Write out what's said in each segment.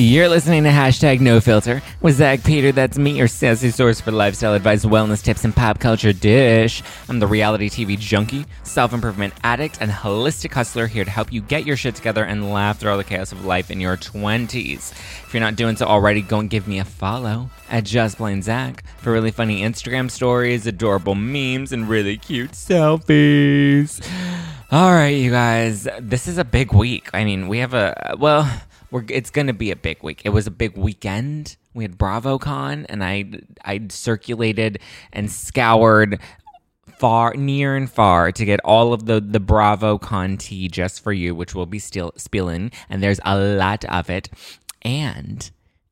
You're listening to hashtag no filter with Zack Peter. That's me, your sassy source for lifestyle advice, wellness tips, and pop culture dish. I'm the reality TV junkie, self improvement addict, and holistic hustler here to help you get your shit together and laugh through all the chaos of life in your 20s. If you're not doing so already, go and give me a follow at Just Plain Zack for really funny Instagram stories, adorable memes, and really cute selfies. All right, you guys, this is a big week. I mean, we have a, well, we're, it's going to be a big week. It was a big weekend. We had BravoCon, and I I circulated and scoured far near and far to get all of the the BravoCon tea just for you, which we'll be still spilling, and there's a lot of it. And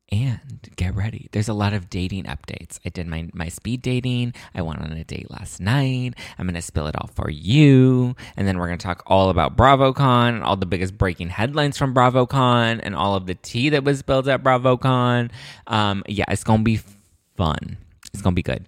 and get ready. There's a lot of dating updates. I did my, my speed dating. I went on a date last night. I'm going to spill it all for you. And then we're going to talk all about BravoCon and all the biggest breaking headlines from BravoCon and all of the tea that was spilled at BravoCon. Um, yeah, it's going to be fun. It's going to be good.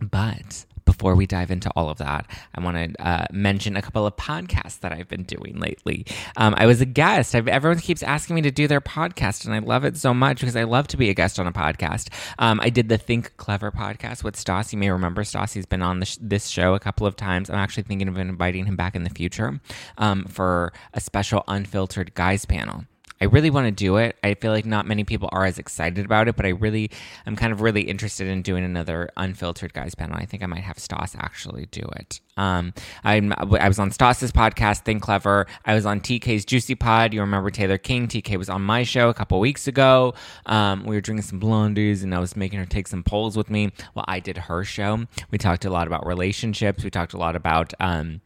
But before we dive into all of that, I want to uh, mention a couple of podcasts that I've been doing lately. Um, I was a guest. I've, everyone keeps asking me to do their podcast, and I love it so much because I love to be a guest on a podcast. Um, I did the Think Clever podcast with Stas. You may remember Stas. He's been on sh- this show a couple of times. I'm actually thinking of inviting him back in the future um, for a special unfiltered guys panel. I really want to do it. I feel like not many people are as excited about it, but I really, I'm kind of really interested in doing another unfiltered guys panel. I think I might have Stas actually do it. Um, I'm, I was on Stas's podcast, Think Clever. I was on TK's Juicy Pod. You remember Taylor King? TK was on my show a couple weeks ago. Um, we were drinking some blondies, and I was making her take some polls with me. Well, I did her show. We talked a lot about relationships. We talked a lot about. Um,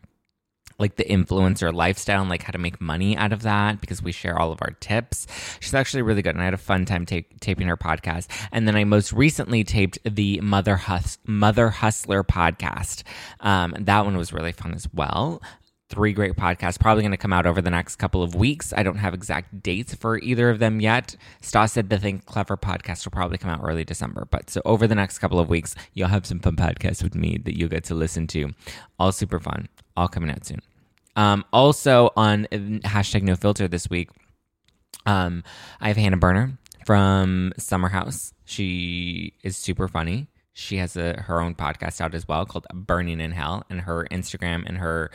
like the influencer lifestyle and like how to make money out of that because we share all of our tips. She's actually really good, and I had a fun time ta- taping her podcast. And then I most recently taped the Mother Hus- Mother Hustler podcast. Um, that one was really fun as well. Three great podcasts, probably going to come out over the next couple of weeks. I don't have exact dates for either of them yet. Stas said the Think Clever podcast will probably come out early December. But so over the next couple of weeks, you'll have some fun podcasts with me that you'll get to listen to. All super fun all coming out soon. Um, also on hashtag no filter this week, um, I have Hannah Berner from Summer House. She is super funny. She has a, her own podcast out as well called Berning in Hell, and her Instagram and her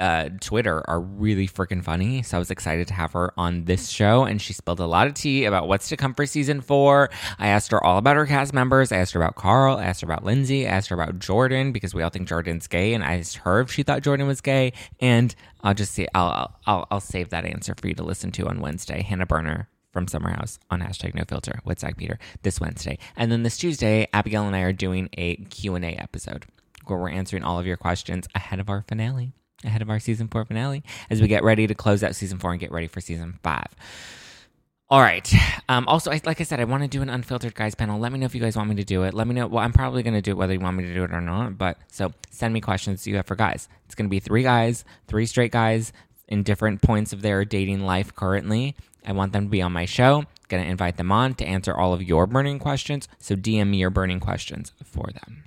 uh, Twitter are really freaking funny. So I was excited to have her on this show. And she spilled a lot of tea about what's to come for season four. I asked her all about her cast members. I asked her about Carl. I asked her about Lindsay. I asked her about Jordan because we all think Jordan's gay. And I asked her if she thought Jordan was gay. And I'll just see, I'll, I'll, I'll save that answer for you to listen to on Wednesday. Hannah Berner from Summer House on hashtag no filter with Zack Peter this Wednesday. And then this Tuesday, Abigail and I are doing a Q&A episode where we're answering all of your questions ahead of our finale ahead of our season four finale as we get ready to close out season four and get ready for season five. All right. Um, also, I, like I said, I want to do an unfiltered guys panel. Let me know if you guys want me to do it. Let me know. Well, I'm probably going to do it whether you want me to do it or not. But so send me questions you have for guys. It's going to be three guys, three straight guys in different points of their dating life currently. I want them to be on my show. Going to invite them on to answer all of your burning questions. So DM me your burning questions for them.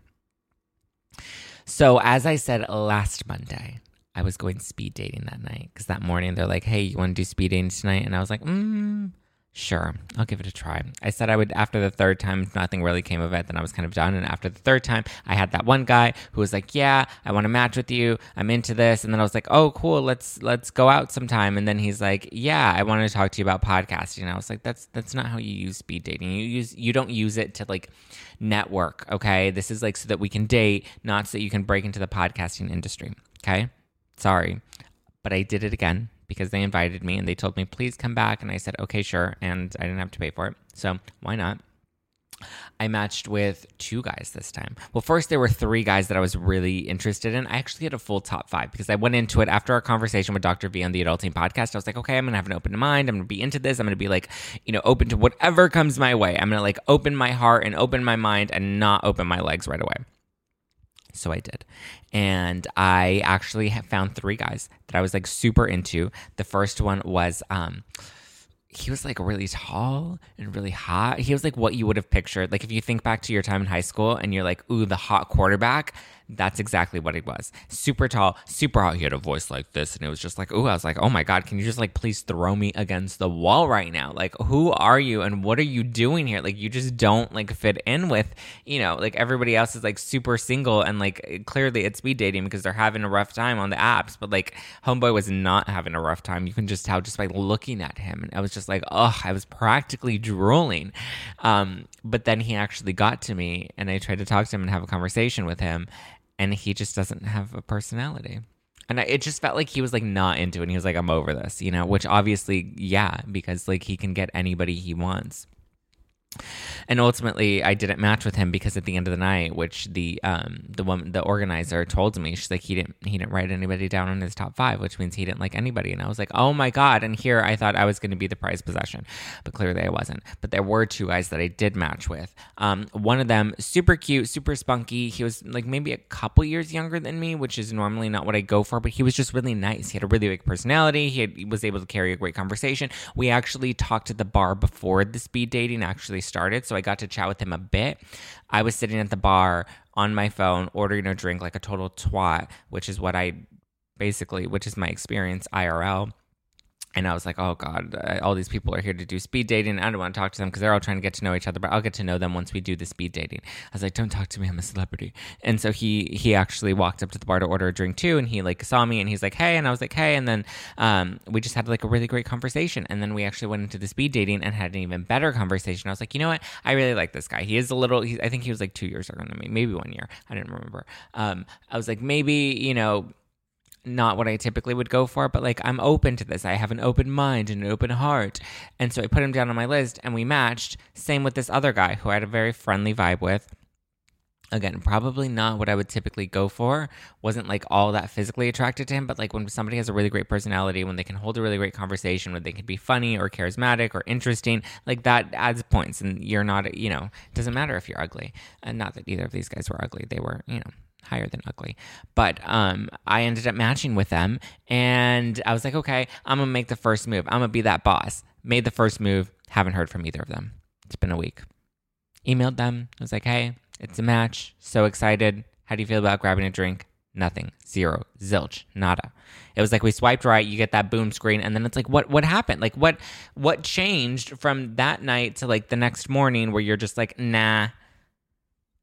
So, as I said last Monday, I was going speed dating that night because that morning they're like, "Hey, you want to do speed dating tonight?" And I was like, mm, "Sure, I'll give it a try." I said I would. After the third time, nothing really came of it. Then I was kind of done. And after the third time, I had that one guy who was like, "Yeah, I want to match with you. I'm into this." And then I was like, "Oh, cool. Let's let's go out sometime." And then he's like, "Yeah, I want to talk to you about podcasting." And I was like, "That's that's not how you use speed dating. You use you don't use it to like." network okay this is like so that we can date not so that you can break into the podcasting industry okay Sorry. But I did it again because they invited me and they told me, please come back. And I said, okay, sure. And I didn't have to pay for it. So why not? I matched with two guys this time. Well, first, there were three guys that I was really interested in. I actually had a full top five because I went into it after our conversation with Dr. V on the Adulting podcast. I was like, okay, I'm going to have an open mind. I'm going to be into this. I'm going to be like, you know, open to whatever comes my way. I'm going to like open my heart and open my mind and not open my legs right away. So I did. And I actually found three guys that I was like super into. The first one was um he was like really tall and really hot. He was like what you would have pictured. Like if you think back to your time in high school and you're like, ooh, the hot quarterback, that's exactly what he was. Super tall, super hot. He had a voice like this, and it was just like, oh, I was like, oh my god, can you just like please throw me against the wall right now? Like, who are you, and what are you doing here? Like, you just don't like fit in with, you know, like everybody else is like super single and like clearly it's speed dating because they're having a rough time on the apps, but like homeboy was not having a rough time. You can just tell just by looking at him, and I was just like, oh, I was practically drooling. Um, but then he actually got to me, and I tried to talk to him and have a conversation with him and he just doesn't have a personality. And I, it just felt like he was like not into it. And he was like, I'm over this, you know, which obviously, yeah, because like he can get anybody he wants. And ultimately, I didn't match with him because at the end of the night, which the um the woman the organizer told me, she's like he didn't he didn't write anybody down on his top five, which means he didn't like anybody. And I was like, oh my god! And here I thought I was going to be the prize possession, but clearly I wasn't. But there were two guys that I did match with. Um, one of them super cute, super spunky. He was like maybe a couple years younger than me, which is normally not what I go for. But he was just really nice. He had a really big personality. He, had, he was able to carry a great conversation. We actually talked at the bar before the speed dating actually started, so I got to chat with him a bit. I was sitting at the bar on my phone ordering a drink like a total twat, which is what I basically, which is my experience IRL and I was like, oh God, all these people are here to do speed dating. I don't want to talk to them because they're all trying to get to know each other, but I'll get to know them once we do the speed dating. I was like, don't talk to me, I'm a celebrity. And so he he actually walked up to the bar to order a drink too, and he like saw me and he's like, hey, and I was like, hey, and then um, we just had like a really great conversation, and then we actually went into the speed dating and had an even better conversation. I was like, you know what, I really like this guy. He is a little, he, I think he was like two years younger than me, maybe one year. I didn't remember. Um, I was like, maybe you know not what I typically would go for, but like I'm open to this. I have an open mind and an open heart. And so I put him down on my list and we matched. Same with this other guy who I had a very friendly vibe with. Again, probably not what I would typically go for. Wasn't like all that physically attracted to him, but like when somebody has a really great personality, when they can hold a really great conversation, when they can be funny or charismatic or interesting, like that adds points. And you're not, you know, doesn't matter if you're ugly. And not that either of these guys were ugly. They were, you know, higher than ugly. But um, I ended up matching with them, and I was like, okay, I'm gonna make the first move. I'm gonna be that boss. Made the first move. Haven't heard from either of them. It's been a week. Emailed them. I was like, hey, it's a match. So excited. How do you feel about grabbing a drink? Nothing. Zero. Zilch. Nada. It was like we swiped right, you get that boom screen, and then it's like, what what happened? Like what what changed from that night to like the next morning where you're just like, nah,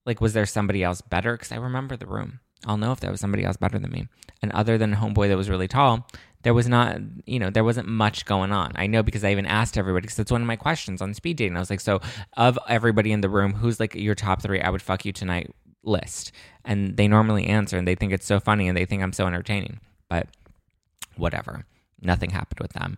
like, was there somebody else better? Because I remember the room. I'll know if there was somebody else better than me. And other than homeboy that was really tall, there was not, you know, there wasn't much going on. I know because I even asked everybody because it's one of my questions on speed dating. I was like, so of everybody in the room, who's like your top three? I would fuck you tonight list. And they normally answer and they think it's so funny and they think I'm so entertaining. But whatever. Nothing happened with them.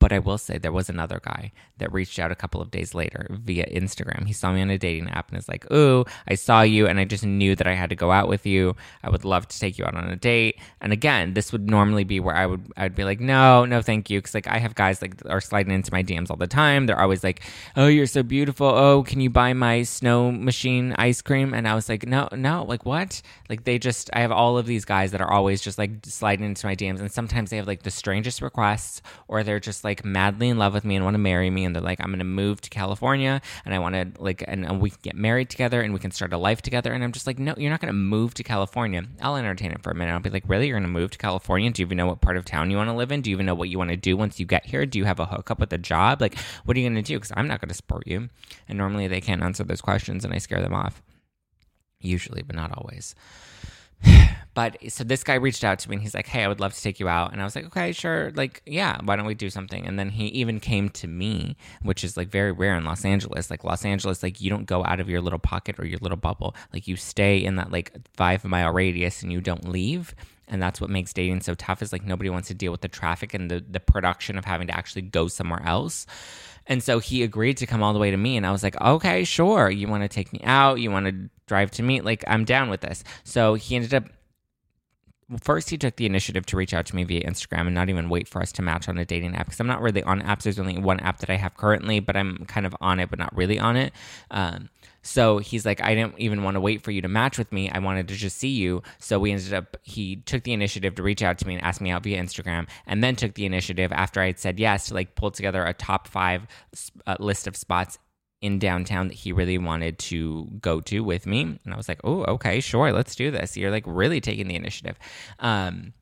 But I will say there was another guy that reached out a couple of days later via Instagram. He saw me on a dating app and is like, Ooh, I saw you and I just knew that I had to go out with you. I would love to take you out on a date. And again, this would normally be where I would I would be like, No, no, thank you. Cause like I have guys like are sliding into my DMs all the time. They're always like, Oh, you're so beautiful. Oh, can you buy my snow machine ice cream? And I was like, No, no, like what? Like they just I have all of these guys that are always just like sliding into my DMs and sometimes they have like the strangest requests or they're just like like madly in love with me and want to marry me and they're like I'm going to move to California and I want to like and, and, we can get married together and we can start a life together and I'm just like no you're not going to move to California. I'll entertain it for a minute. I'll be like really? You're going to move to California? Do you even know what part of town you want to live in? Do you even know what you want to do once you get here? Do you have a hookup with a job? Like what are you going to do? Because I'm not going to support you. And normally they can't answer those questions and I scare them off. Usually but not always but so this guy reached out to me and he's like, Hey, I would love to take you out. And I was like, Okay, sure. Like, yeah, why don't we do something? And then he even came to me, which is like very rare in Los Angeles. Like, Los Angeles, like, you don't go out of your little pocket or your little bubble. Like, you stay in that like five mile radius and you don't leave. And that's what makes dating so tough is like nobody wants to deal with the traffic and the, the production of having to actually go somewhere else. And so he agreed to come all the way to me. And I was like, okay, sure. You want to take me out? You want to drive to meet. Like, I'm down with this. So he ended up first he took the initiative to reach out to me via Instagram and not even wait for us to match on a dating app because I'm not really on apps. There's only one app that I have currently, but I'm kind of on it, but not really on it. Um, so he's like, I didn't even want to wait for you to match with me. I wanted to just see you. So we ended up, he took the initiative to reach out to me and ask me out via Instagram, and then took the initiative after I had said yes to like pull together a top five uh, list of spots in downtown that he really wanted to go to with me. And I was like, oh, okay, sure, let's do this. You're like really taking the initiative. Um,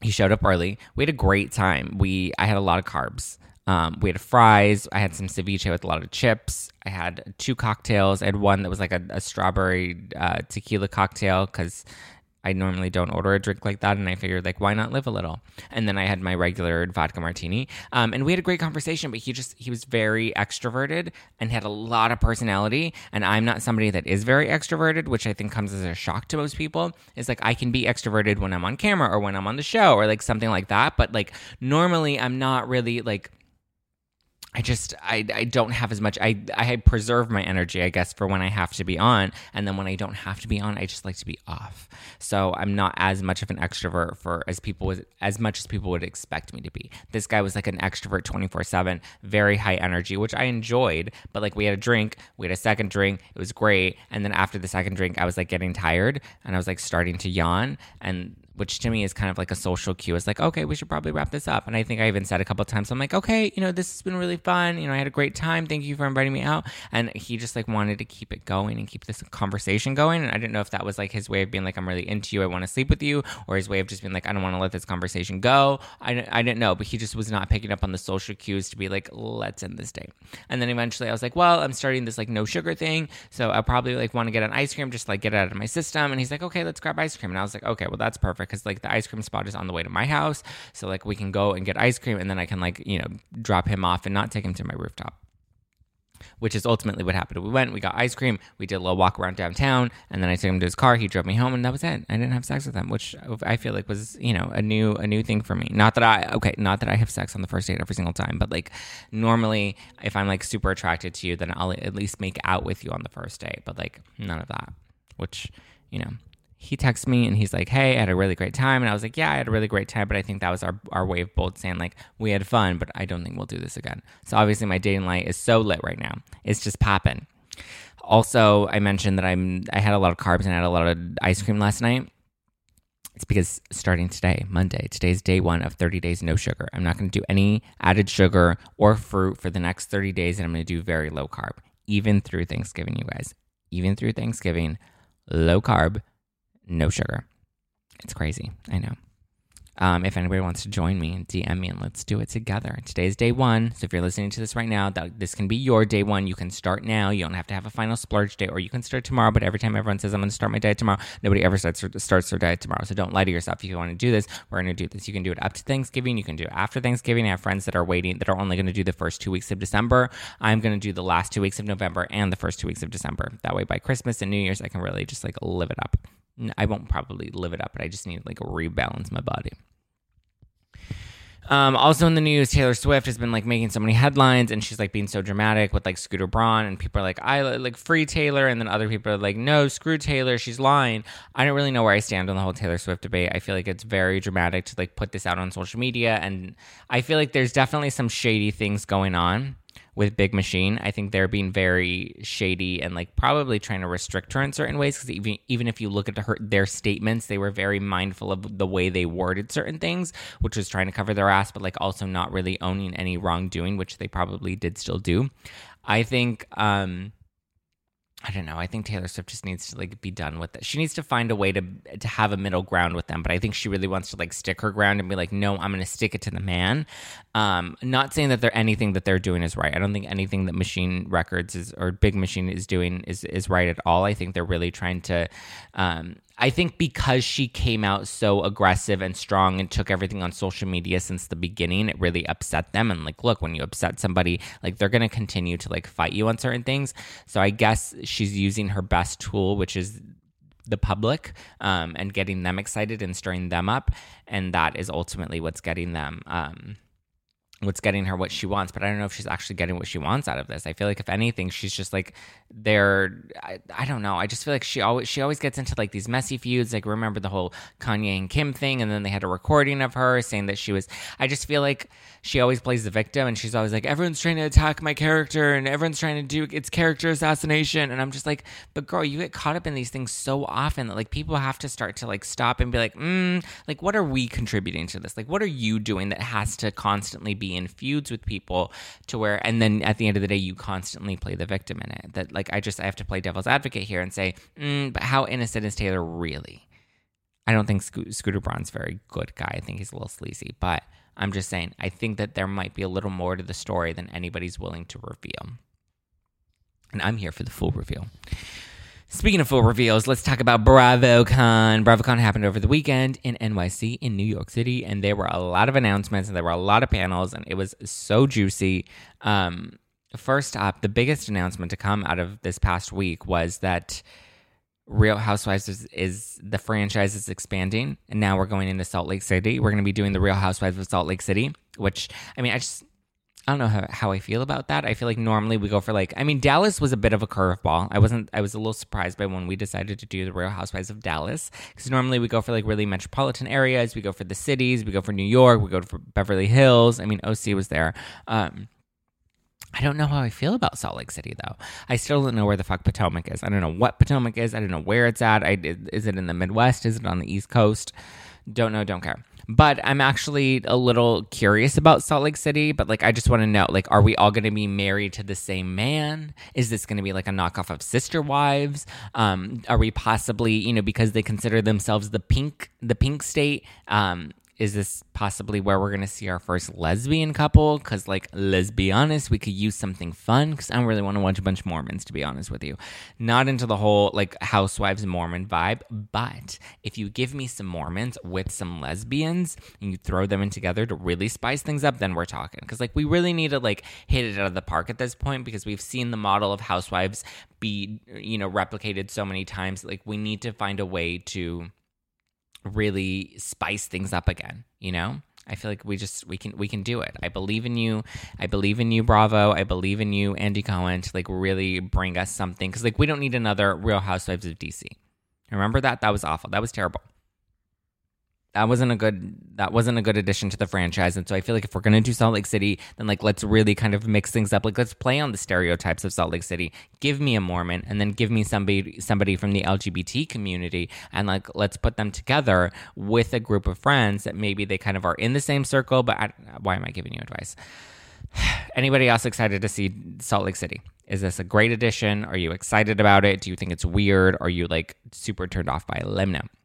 he showed up early. We had a great time. We I had a lot of carbs. Um, we had fries. I had some ceviche with a lot of chips. I had two cocktails. I had one that was like a, a strawberry uh, tequila cocktail because I normally don't order a drink like that, and I figured like why not live a little? And then I had my regular vodka martini, um, and we had a great conversation. But he just he was very extroverted and had a lot of personality, and I'm not somebody that is very extroverted, which I think comes as a shock to most people. Is like I can be extroverted when I'm on camera or when I'm on the show or like something like that, but like normally I'm not really like I just I, I don't have as much I I preserve my energy I guess for when I have to be on. And then when I don't have to be on I just like to be off. So I'm not as much of an extrovert for as people would as much as people would expect me to be. This guy was like an extrovert 24/7 very high energy which I enjoyed. But like we had a drink we had a second drink it was great. And then after the second drink I was like getting tired and I was like starting to yawn. And which to me is kind of like a social cue. It's like, okay, we should probably wrap this up. And I think I even said a couple times, I'm like, okay, you know, this has been really fun. You know, I had a great time. Thank you for inviting me out. And he just like wanted to keep it going and keep this conversation going. And I didn't know if that was like his way of being like, I'm really into you. I want to sleep with you. Or his way of just being like, I don't want to let this conversation go. I, I didn't know, but he just was not picking up on the social cues to be like, let's end this date. And then eventually I was like, well, I'm starting this like no sugar thing. So I probably like want to get an ice cream, just like get it out of my system. And he's like, okay, let's grab ice cream. And I was like, okay, well, that's perfect because like the ice cream spot is on the way to my house. So like we can go and get ice cream and then I can like, you know, drop him off and not take him to my rooftop. Which is ultimately what happened. We went, we got ice cream, we did a little walk around downtown, and then I took him to his car. He drove me home, and that was it. I didn't have sex with him, which I feel like was, you know, a new a new thing for me. Not that I okay, not that I have sex on the first date every single time, but like normally, if I'm like super attracted to you, then I'll at least make out with you on the first date. But like none of that, which you know he texts me and he's like, Hey, I had a really great time. And I was like, Yeah, I had a really great time. But I think that was our, our way of both saying, like, we had fun, but I don't think we'll do this again. So obviously, my dating light is so lit right now. It's just popping. Also, I mentioned that I'm I had a lot of carbs and I had a lot of ice cream last night. It's because starting today, Monday, today's day one of 30 days no sugar. I'm not going to do any added sugar or fruit for the next 30 days, and I'm going to do very low carb, even through Thanksgiving, you guys. Even through Thanksgiving, low carb, no sugar. It's crazy. I know. Um, if anybody wants to join me, DM me and let's do it together. Today's day one. So if you're listening to this right now, that this can be your day one. You can start now. You don't have to have a final splurge day, or you can start tomorrow. But every time everyone says I'm going to start my diet tomorrow, nobody ever starts starts their diet tomorrow. So don't lie to yourself. If you want to do this, we're going to do this. You can do it up to Thanksgiving. You can do it after Thanksgiving. I have friends that are waiting that are only going to do the first two weeks of December. I'm going to do the last two weeks of November and the first two weeks of December. That way, by Christmas and New Year's, I can really just like live it up. I won't probably live it up, but I just need like rebalance my body. Um, also in the news, Taylor Swift has been like making so many headlines, and she's like being so dramatic with like Scooter Braun, and people are like, "I like free Taylor," and then other people are like, "No, screw Taylor, she's lying." I don't really know where I stand on the whole Taylor Swift debate. I feel like it's very dramatic to like put this out on social media, and I feel like there's definitely some shady things going on with Big Machine. I think they're being very shady and like probably trying to restrict her in certain ways because even even if you look at her their statements, they were very mindful of the way they worded certain things, which was trying to cover their ass, but like also not really owning any wrongdoing, which they probably did still do. I think um I don't know. I think Taylor Swift just needs to like be done with it. She needs to find a way to to have a middle ground with them. But I think she really wants to like stick her ground and be like, no, I'm going to stick it to the man. Um, not saying that they're anything that they're doing is right. I don't think anything that Machine Records is or Big Machine is doing is is right at all. I think they're really trying to um, I think because she came out so aggressive and strong and took everything on social media since the beginning, it really upset them. And like, look, when you upset somebody, like they're going to continue to like fight you on certain things. So I guess she's using her best tool, which is the public um, and getting them excited and stirring them up. And that is ultimately what's getting them. Um, what's getting her what she wants but i don't know if she's actually getting what she wants out of this. I feel like if anything she's just like there I, I don't know. I just feel like she always she always gets into like these messy feuds. Like remember the whole kanye and kim thing and then they had a recording of her saying that she was i just feel like she always plays the victim and she's always like everyone's trying to attack my character and everyone's trying to do it's character assassination. And i'm just like but girl you get caught up in these things so often that like people have to start to like stop and be like mm, like what are we contributing to this? Like what are you doing that has to constantly be in feuds with people to where and then at the end of the day you constantly play the victim in it. That like i just i have to play devil's advocate here and say mm, but how innocent is taylor really? I don't think Sco- scooter braun's very good guy. I think he's a little sleazy but i'm just saying i think that there might be a little more to the story than anybody's willing to reveal. And i'm here for the full reveal Speaking of full reveals, let's talk about BravoCon. BravoCon happened over the weekend in NYC in New York City, and there were a lot of announcements and there were a lot of panels, and it was so juicy. Um, first up, the biggest announcement to come out of this past week was that Real Housewives is, is the franchise is expanding, and now we're going into Salt Lake City. We're going to be doing the Real Housewives of Salt Lake City, which I mean, I just I don't know how, how I feel about that. I feel like normally we go for like I mean Dallas was a bit of a curveball. I wasn't I was a little surprised by when we decided to do the Real Housewives of Dallas because normally we go for like really metropolitan areas. We go for the cities. We go for New York. We go for Beverly Hills. I mean OC was there. Um, I don't know how I feel about Salt Lake City though. I still don't know where the fuck Potomac is. I don't know what Potomac is. I don't know where it's at. I, is it in the Midwest? Is it on the East Coast? Don't know. Don't care. But I'm actually a little curious about Salt Lake City. But like, I just want to know, like, are we all going to be married to the same man? Is this going to be like a knockoff of Sister Wives? Um, are we possibly, you know, because they consider themselves the pink, the pink state? Um, is this possibly where we're gonna see our first lesbian couple? Because, like, let's be honest, we could use something fun. Because I don't really want to watch a bunch of Mormons, to be honest with you. Not into the whole like housewives Mormon vibe, but if you give me some Mormons with some lesbians and you throw them in together to really spice things up, then we're talking. Because like we really need to like hit it out of the park at this point because we've seen the model of housewives be you know replicated so many times. Like we need to find a way to really spice things up again, you know? I feel like we just we can we can do it. I believe in you. I believe in you, Bravo. I believe in you, Andy Cohen, to like really bring us something because like we don't need another Real Housewives of DC. Remember that? That was awful. That was terrible that wasn't a good that wasn't a good addition to the franchise. And so i feel like if we're going to do salt lake city then like let's really kind of mix things up. Like let's play on the stereotypes of salt lake city. Give me a mormon and then give me somebody somebody from the lgbt community and like let's put them together with a group of friends that maybe they kind of are in the same circle but I, why am i giving you advice? Anybody else excited to see salt lake city? Is this a great addition? Are you excited about it? Do you think it's weird? Are you like super turned off by it? Let me know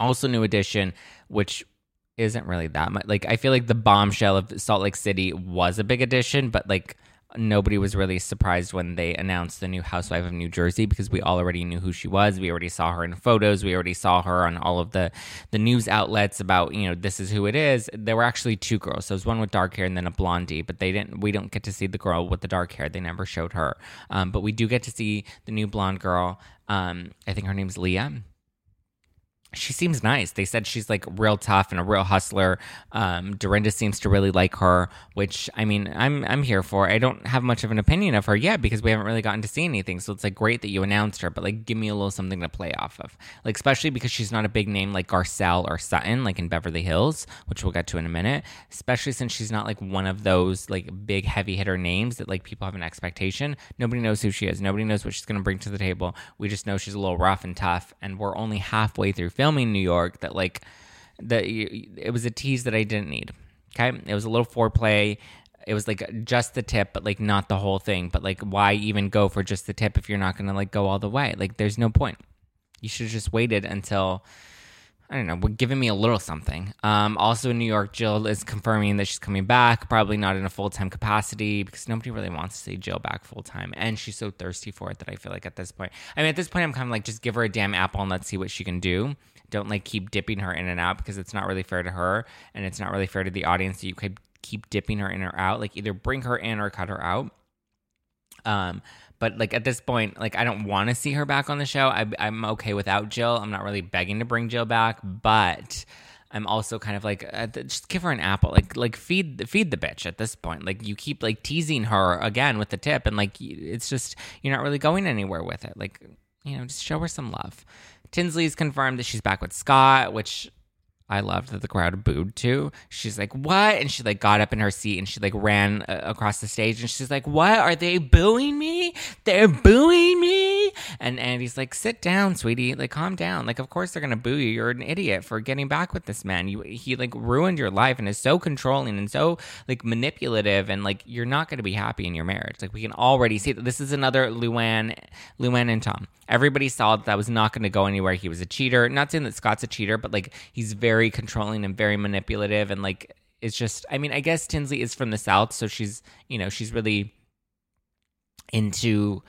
also new edition, which isn't really that much. Like I feel like the bombshell of Salt Lake City was a big addition, but like nobody was really surprised when they announced the new housewife of New Jersey because we all already knew who she was. We already saw her in photos. We already saw her on all of the the news outlets about you know this is who it is. There were actually two girls. So it was one with dark hair and then a blondie, but they didn't. We don't get to see the girl with the dark hair. They never showed her. Um, but we do get to see the new blonde girl. Um, I think her name's Leah she seems nice. They said she's like real tough and a real hustler. Um, Dorinda seems to really like her, which I mean, I'm I'm here for. I don't have much of an opinion of her yet because we haven't really gotten to see anything. So it's like great that you announced her, but like give me a little something to play off of. Like especially because she's not a big name like Garcelle or Sutton, like in Beverly Hills, which we'll get to in a minute. Especially since she's not like one of those like big heavy hitter names that like people have an expectation. Nobody knows who she is. Nobody knows what she's gonna bring to the table. We just know she's a little rough and tough, and we're only halfway through filming New York that like that it was a tease that I didn't need. Okay, it was a little foreplay. It was like just the tip, but like not the whole thing. But like, why even go for just the tip if you're not gonna like go all the way? Like, there's no point. You should have just waited until I don't know, giving me a little something. Um, also in New York, Jill is confirming that she's coming back, probably not in a full time capacity because nobody really wants to see Jill back full time. And she's so thirsty for it that I feel like at this point, I mean, at this point, I'm kind of like, just give her a damn apple and let's see what she can do. Don't like keep dipping her in and out because it's not really fair to her and it's not really fair to the audience that you could keep dipping her in or out. Like either bring her in or cut her out. Um, but like at this point, like I don't want to see her back on the show. I, I'm okay without Jill. I'm not really begging to bring Jill back, but I'm also kind of like uh, just give her an apple, like like feed feed the bitch at this point. Like you keep like teasing her again with the tip, and like it's just you're not really going anywhere with it. Like you know, just show her some love. Tinsley's confirmed that she's back with Scott, which I loved that the crowd booed too. She's like, "What?" And she like got up in her seat and she like ran uh, across the stage and she's like, "What? Are they booing me? They're booing me?" And Andy's like, "Sit down, sweetie. Like, calm down. Like, of course they're gonna boo you. You're an idiot for getting back with this man. You he like ruined your life and is so controlling and so like manipulative and like you're not gonna be happy in your marriage. Like, we can already see that this is another Luann, Luann and Tom. Everybody saw that that was not to go anywhere. He was a cheater. Not saying that Scott's a cheater, but like he's very controlling and very manipulative. And like, it's just, I mean, I guess Tinsley is from the South. So she's, you know, she's really into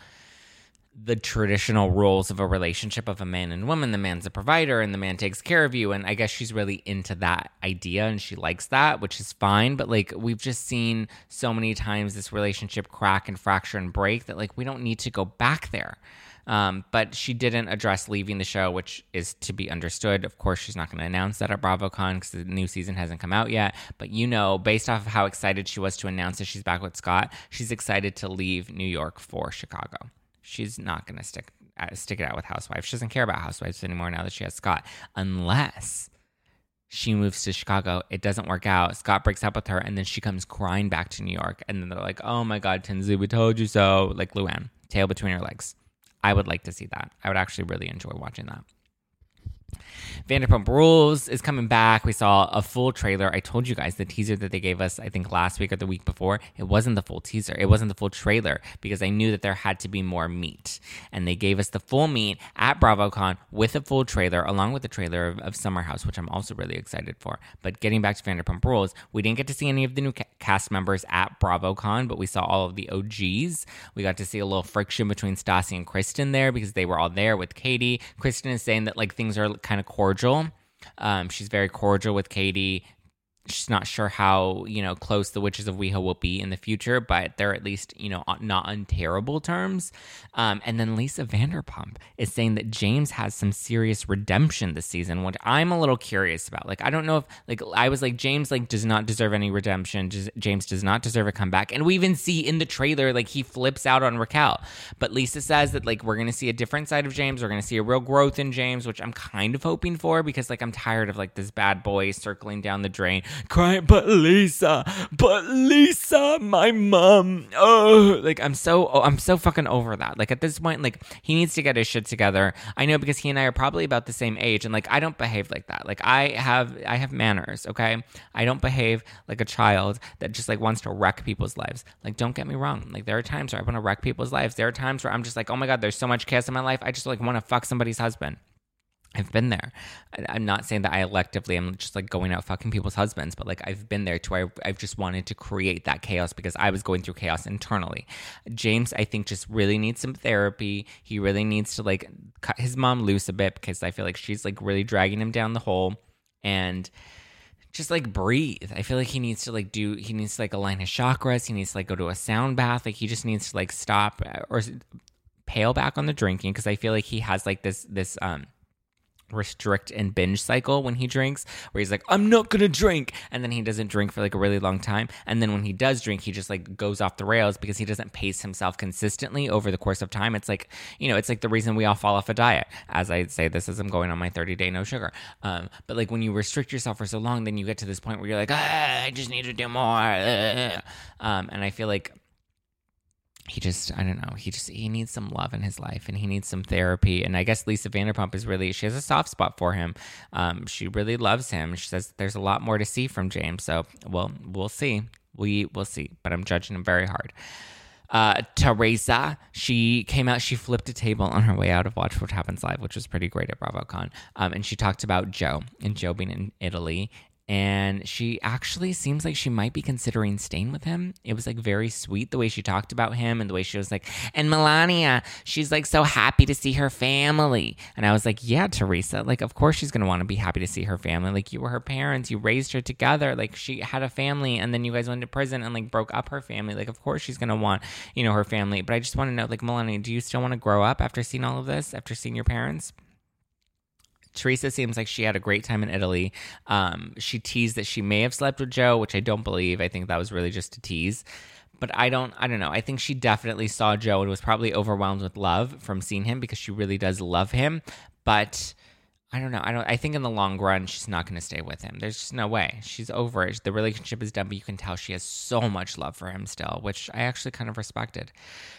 the traditional roles of a relationship of a man and woman. The man's a provider and the man takes care of you. And I guess she's really into that idea and she likes that, which is fine. But like we've just seen so many times this relationship crack and fracture and break that like we don't need to go back there. Um, but she didn't address leaving the show, which is to be understood. Of course, she's not going to announce that at BravoCon because the new season hasn't come out yet. But you know, based off of how excited she was to announce that she's back with Scott, she's excited to leave New York for Chicago. She's not going to stick uh, stick it out with Housewives. She doesn't care about Housewives anymore now that she has Scott, unless she moves to Chicago. It doesn't work out. Scott breaks up with her, and then she comes crying back to New York. And then they're like, "Oh my God, Tinsley, we told you so." Like Luann, tail between her legs. I would like to see that. I would actually really enjoy watching that. Vanderpump Rules is coming back. We saw a full trailer. I told you guys the teaser that they gave us, I think last week or the week before, it wasn't the full teaser. It wasn't the full trailer because I knew that there had to be more meat. And they gave us the full meat at BravoCon with a full trailer, along with the trailer of, of Summer House, which I'm also really excited for. But getting back to Vanderpump Rules, we didn't get to see any of the new ca- cast members at BravoCon, but we saw all of the OGs. We got to see a little friction between Stassi and Kristen there because they were all there with Katie. Kristen is saying that like things are kind of cordial. Um, she's very cordial with Katie she's not sure how you know close the witches of WeHo will be in the future, but they're at least you know not on terrible terms. Um, and then Lisa Vanderpump is saying that James has some serious redemption this season, which I'm a little curious about. Like I don't know if like I was like James like does not deserve any redemption. James does not deserve a comeback, and we even see in the trailer like he flips out on Raquel. But Lisa says that like we're gonna see a different side of James. We're gonna see a real growth in James, which I'm kind of hoping for because like I'm tired of like this bad boy circling down the drain crying, but Lisa, but Lisa, my mom. Oh, like I'm so, oh, I'm so fucking over that. Like at this point, like he needs to get his shit together. I know because he and I are probably about the same age, and like I don't behave like that. Like I have, I have manners. Okay, I don't behave like a child that just like wants to wreck people's lives. Like don't get me wrong. Like there are times where I want to wreck people's lives. There are times where I'm just like, oh my god, there's so much chaos in my life. I just like want to fuck somebody's husband. I've been there. I'm not saying that I electively am just like going out fucking people's husbands, but like I've been there to where I've just wanted to create that chaos because I was going through chaos internally. James, I think, just really needs some therapy. He really needs to like cut his mom loose a bit because I feel like she's like really dragging him down the hole and just like breathe. I feel like he needs to like do, he needs to like align his chakras. He needs to like go to a sound bath. Like he just needs to like stop or pale back on the drinking because I feel like he has like this, this, um, restrict and binge cycle when he drinks where he's like i'm not gonna drink and then he doesn't drink for like a really long time and then when he does drink he just like goes off the rails because he doesn't pace himself consistently over the course of time. It's like you know it's like the reason we all fall off a diet. As i say this as i'm going on my 30 day no sugar. Um, but like when you restrict yourself for so long then you get to this point where you're like ah, i just need to do more. Um, and i feel like he just I don't know he just he needs some love in his life and he needs some therapy. And I guess Lisa Vanderpump is really she has a soft spot for him. Um, she really loves him. She says there's a lot more to see from James. So well we'll see. We will see but I'm judging him very hard. Uh, Teresa, she came out, she flipped a table on her way out of Watch What Happens Live, which was pretty great at BravoCon. Um, and she talked about Joe and Joe being in Italy and she actually seems like she might be considering staying with him. It was like very sweet the way she talked about him and the way she was like, and Milania, she's like so happy to see her family. And I was like, yeah, Teresa, like, of course she's want to be happy to see her family. Like, you were her parents, you raised her together. Like, she had a family and then you guys went to prison and like broke up her family. Like, of course she's to want, you know, her family. But I just want to know, like, Milania, do you still want to grow up after seeing all of this, after seeing your parents? Teresa seems like she had a great time in Italy. Um, she teased that she may have slept with Joe, which I don't believe. I think that was really just a tease. But I don't I don't know. I think she definitely saw Joe and was probably overwhelmed with love from seeing him because she really does love him. But I don't know. I don't. I think in the long run, she's not going to stay with him. There's just no way. She's over it. The relationship is done, but you can tell she has so much love for him still, which I actually kind of respected.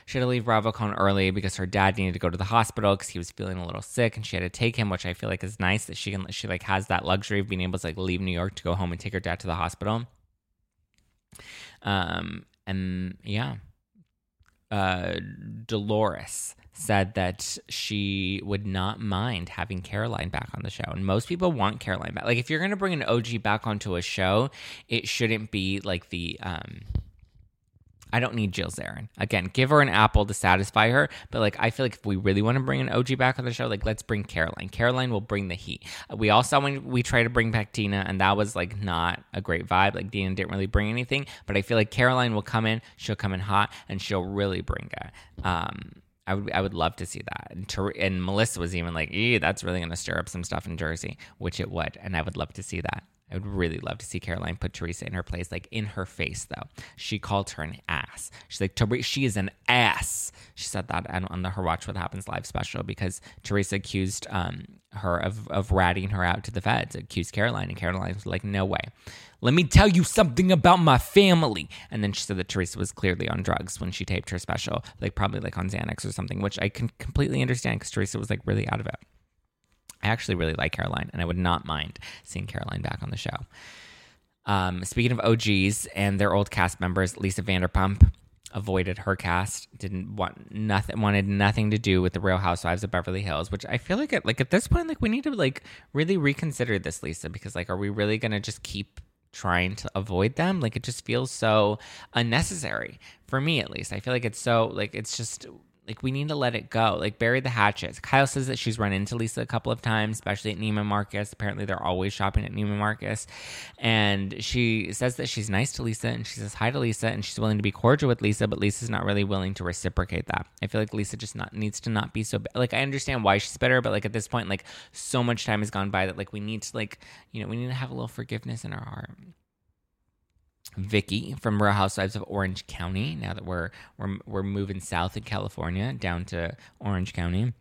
She had to leave BravoCon early because her dad needed to go to the hospital because he was feeling a little sick, and she had to take him, which I feel like is nice that she can. She like has that luxury of being able to like leave New York to go home and take her dad to the hospital. Um, and yeah, uh, Dolores said that she would not mind having Caroline back on the show. And most people want Caroline back. Like if you're going to bring an OG back onto a show, it shouldn't be like the um I don't need Jill Zarin. Again, give her an apple to satisfy her. But like, I feel like if we really want to bring an OG back on the show, like let's bring Caroline. Caroline will bring the heat. We all saw when we tried to bring back Dina, and that was like not a great vibe. Like Dina didn't really bring anything. But I feel like Caroline will come in. She'll come in hot, and she'll really bring it. Um, I would I would love to see that. And, Ter- and Melissa was even like, "Eh, that's really going to stir up some stuff in Jersey, which it would. And I would love to see that. I would really love to see Caroline put Teresa in her place, like in her face, though. She called her an ass. She's like, Teresa, she is an ass. She said that on the Her Watch What Happens live special because Teresa accused um, her of, of ratting her out to the feds, accused Caroline. And Caroline was like, no way. Let me tell you something about my family. And then she said that Teresa was clearly on drugs when she taped her special, like probably like on Xanax or something, which I can completely understand because Teresa was like really out of it. I actually really like Caroline, and I would not mind seeing Caroline back on the show. Um, speaking of OGs and their old cast members, Lisa Vanderpump avoided her cast, didn't want nothing, wanted nothing to do with the Real Housewives of Beverly Hills. Which I feel like, at, like at this point, like we need to like really reconsider this, Lisa, because like, are we really gonna just keep trying to avoid them? Like, it just feels so unnecessary for me, at least. I feel like it's so like it's just like we need to let it go. Like bury the hatchets. Kyle says that she's run into Lisa a couple of times, especially at Neiman Marcus. Apparently, they're always shopping at Neiman Marcus, and she says that she's nice to Lisa and she says hi to Lisa and she's willing to be cordial with Lisa, but Lisa's not really willing to reciprocate that. I feel like Lisa just not needs to not be so like I understand why she's bitter, but like at this point, like so much time has gone by that like we need to like you know we need to have a little forgiveness in our heart. Vicki from Real Housewives of Orange County. Now that we're we're we're moving south in California down to Orange County.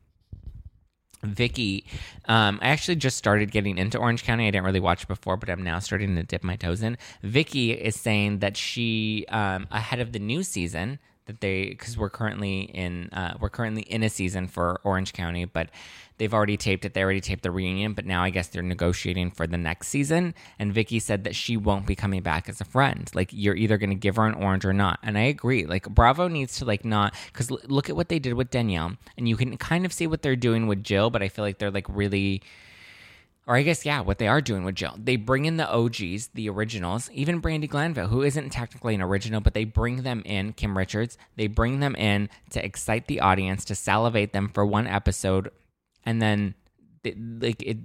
Vicki, um, I actually just started getting into Orange County. I didn't really watch before, but I'm now starting to dip my toes in. Vicki is saying that she, um, ahead of the new season, that they because we're currently in uh, we're currently in a season for Orange County, but they've already taped it. They already taped the reunion, but now I guess they're negotiating for the next season. And Vicki said that she won't be coming back as a friend. Like you're either going to give her an orange or not. And I agree. Like Bravo needs to like not because look at what they did with Danielle, and you can kind of see what they're doing with Jill, but I feel like they're like really or I guess, yeah, what they are doing with Jill. They bring in the OGs, the originals, even Brandi Glanville, who isn't technically an original, but they bring them in, Kim Richards, they bring them in to excite the audience, to salivate them for one episode. And then, like, it,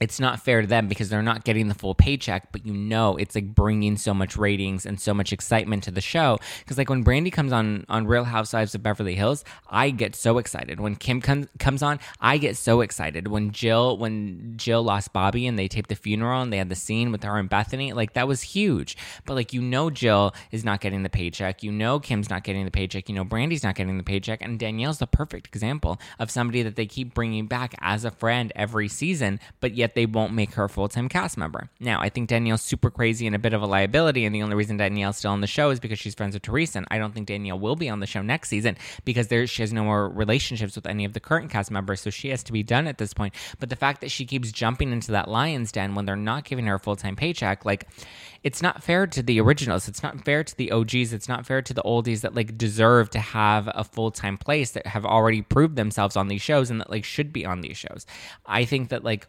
it's not fair to them because they're not getting the full paycheck, but you know it's like bringing so much ratings and so much excitement to the show. Because like when Brandi comes on on Real Housewives of Beverly Hills, I get so excited. When Kim comes comes on, I get so excited. When Jill when Jill lost Bobby and they taped the funeral and they had the scene with her and Bethany, like that was huge. But like you know Jill is not getting the paycheck, you know Kim's not getting the paycheck, you know Brandi's not getting the paycheck, and Danielle's the perfect example of somebody that they keep bringing back as a friend every season, but yet yet they won't make her a full time cast member. Now, I think Danielle's super crazy and a bit of a liability, and the only reason Danielle's still on the show is because she's friends with Teresa. And I don't think Danielle will be on the show next season because there she has no more relationships with any of the current cast members, so she has to be done at this point. But the fact that she keeps jumping into that lion's den when they're not giving her a full time paycheck, like it's not fair to the originals. It's not fair to the OGs. It's not fair to the oldies that like deserve to have a full time place that have already proved themselves on these shows and that like should be on these shows. I think that like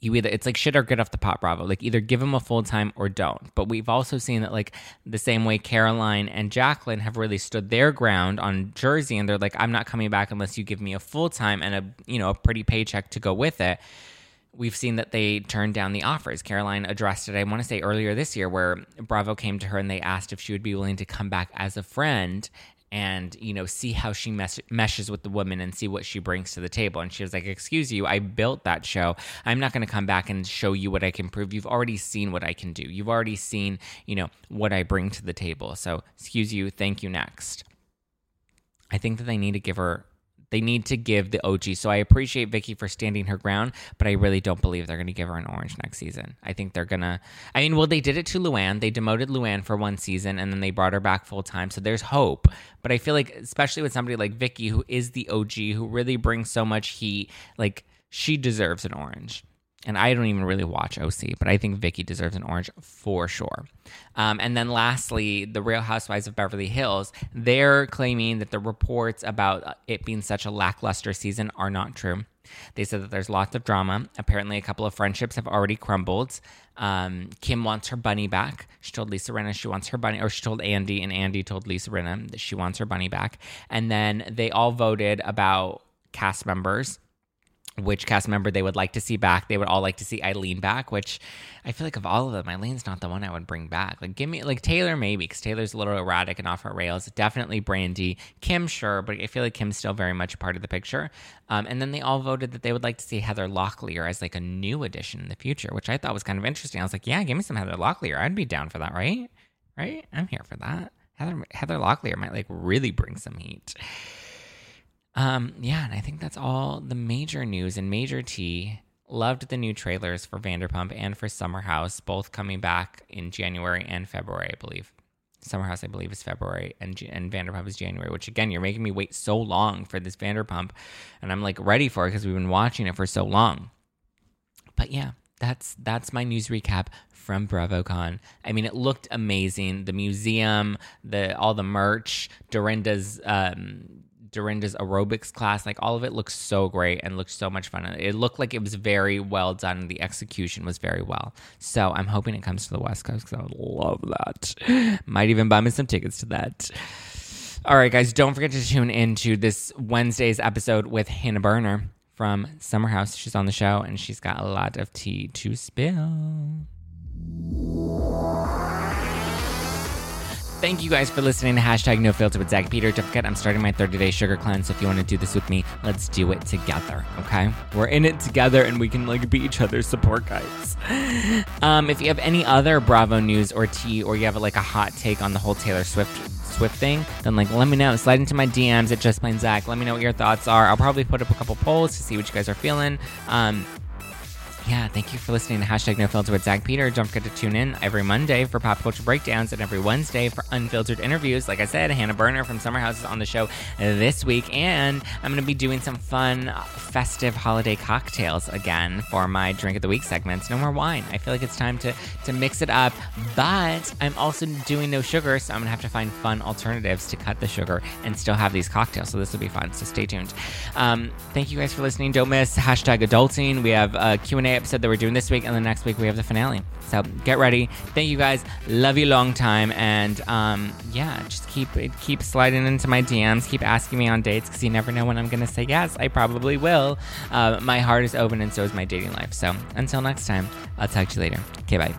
you either it's like shit or get off the pot bravo. Like either give them a full time or don't. But we've also seen that like the same way caroline and jacqueline have really stood their ground on jersey and they're like i'm not coming back unless you give me a full time and a you know a pretty paycheck to go with it. We've seen that they turned down the offers. Caroline addressed it, I want to say earlier this year, where Bravo came to her and they asked if she would be willing to come back as a friend and you know see how she mes- meshes with the woman and see what she brings to the table. And she was like excuse you i built that show. I'm not going to come back and show you what i can prove. You've already seen what i can do. You've already seen you know what i bring to the table. So excuse you thank you next. I think that they need to give her they need to give the OG. So I appreciate Vicki for standing her ground, but I really don't believe they're going to give her an orange next season. I think they're going to. I mean, well, they did it to Luann. They demoted Luann for one season and then they brought her back full time. So there's hope. But I feel like, especially with somebody like Vicki, who is the OG, who really brings so much heat, like she deserves an orange and I don't even really watch OC, but I think Vicki deserves an orange for sure. Um, and then lastly, the Real Housewives of Beverly Hills, they're claiming that the reports about it being such a lackluster season are not true. They said that there's lots of drama. Apparently, a couple of friendships have already crumbled. Um, Kim wants her bunny back. She told Lisa Rinna she wants her bunny, or she told Andy, and Andy told Lisa Rinna that she wants her bunny back. And then they all voted about cast members which cast member they would like to see back. They would all like to see Eileen back, which I feel like of all of them, Eileen's not the one I would bring back. Like, give me, like, Taylor maybe, because Taylor's a little erratic and off her rails. Definitely Brandi. Kim, sure, but I feel like Kim's still very much part of the picture. Um, and then they all voted that they would like to see Heather Locklear as, like, a new addition in the future, which I thought was kind of interesting. I was like, yeah, give me some Heather Locklear. I'd be down for that, right? Right? I'm here for that. Heather, Heather Locklear might, like, really bring some heat. Um, yeah, and I think that's all the major news and major tea. Loved the new trailers for Vanderpump and for Summer House, both coming back in January and February, I believe. Summer House, I believe, is February, and and Vanderpump is January. Which again, you're making me wait so long for this Vanderpump, and I'm like ready for it because we've been watching it for so long. But yeah, that's that's my news recap from BravoCon. I mean, it looked amazing. The museum, the all the merch, Dorinda's um, Dorinda's aerobics class, like all of it looks so great and looks so much fun. It looked like it was very well done. The execution was very well. So I'm hoping it comes to the West Coast because I would love that. Might even buy me some tickets to that. All right, guys, don't forget to tune into this Wednesday's episode with Hannah Berner from Summer House. She's on the show and she's got a lot of tea to spill. Thank you guys for listening to hashtag no filter with Zack Peter. Don't forget, I'm starting my 30 day sugar cleanse. So if you want to do this with me, let's do it together. Okay. We're in it together and we can like be each other's support guys. Um, if you have any other Bravo news or tea, or you have like a hot take on the whole Taylor Swift Swift thing, then like let me know. Slide into my DMs at Just Plain Zack. Let me know what your thoughts are. I'll probably put up a couple polls to see what you guys are feeling. Um, yeah, thank you for listening to hashtag no filter with Zack Peter. Don't forget to tune in every Monday for pop culture breakdowns and every Wednesday for unfiltered interviews. Like I said, Hannah Berner from Summer House is on the show this week, and I'm going to be doing some fun, festive holiday cocktails again for my drink of the week segments. No more wine. I feel like it's time to to mix it up, but I'm also doing no sugar, so I'm going to have to find fun alternatives to cut the sugar and still have these cocktails. So this will be fun. So stay tuned. Um, thank you guys for listening. Don't miss hashtag adulting. We have a Q&A episode that we're doing this week, and the next week we have the finale. So get ready. Thank you guys. Love you long time, and um, yeah, just keep keep sliding into my DMs. Keep asking me on dates because you never know when I'm gonna say yes. I probably will. Uh, my heart is open, and so is my dating life. So until next time, I'll talk to you later. Okay, bye.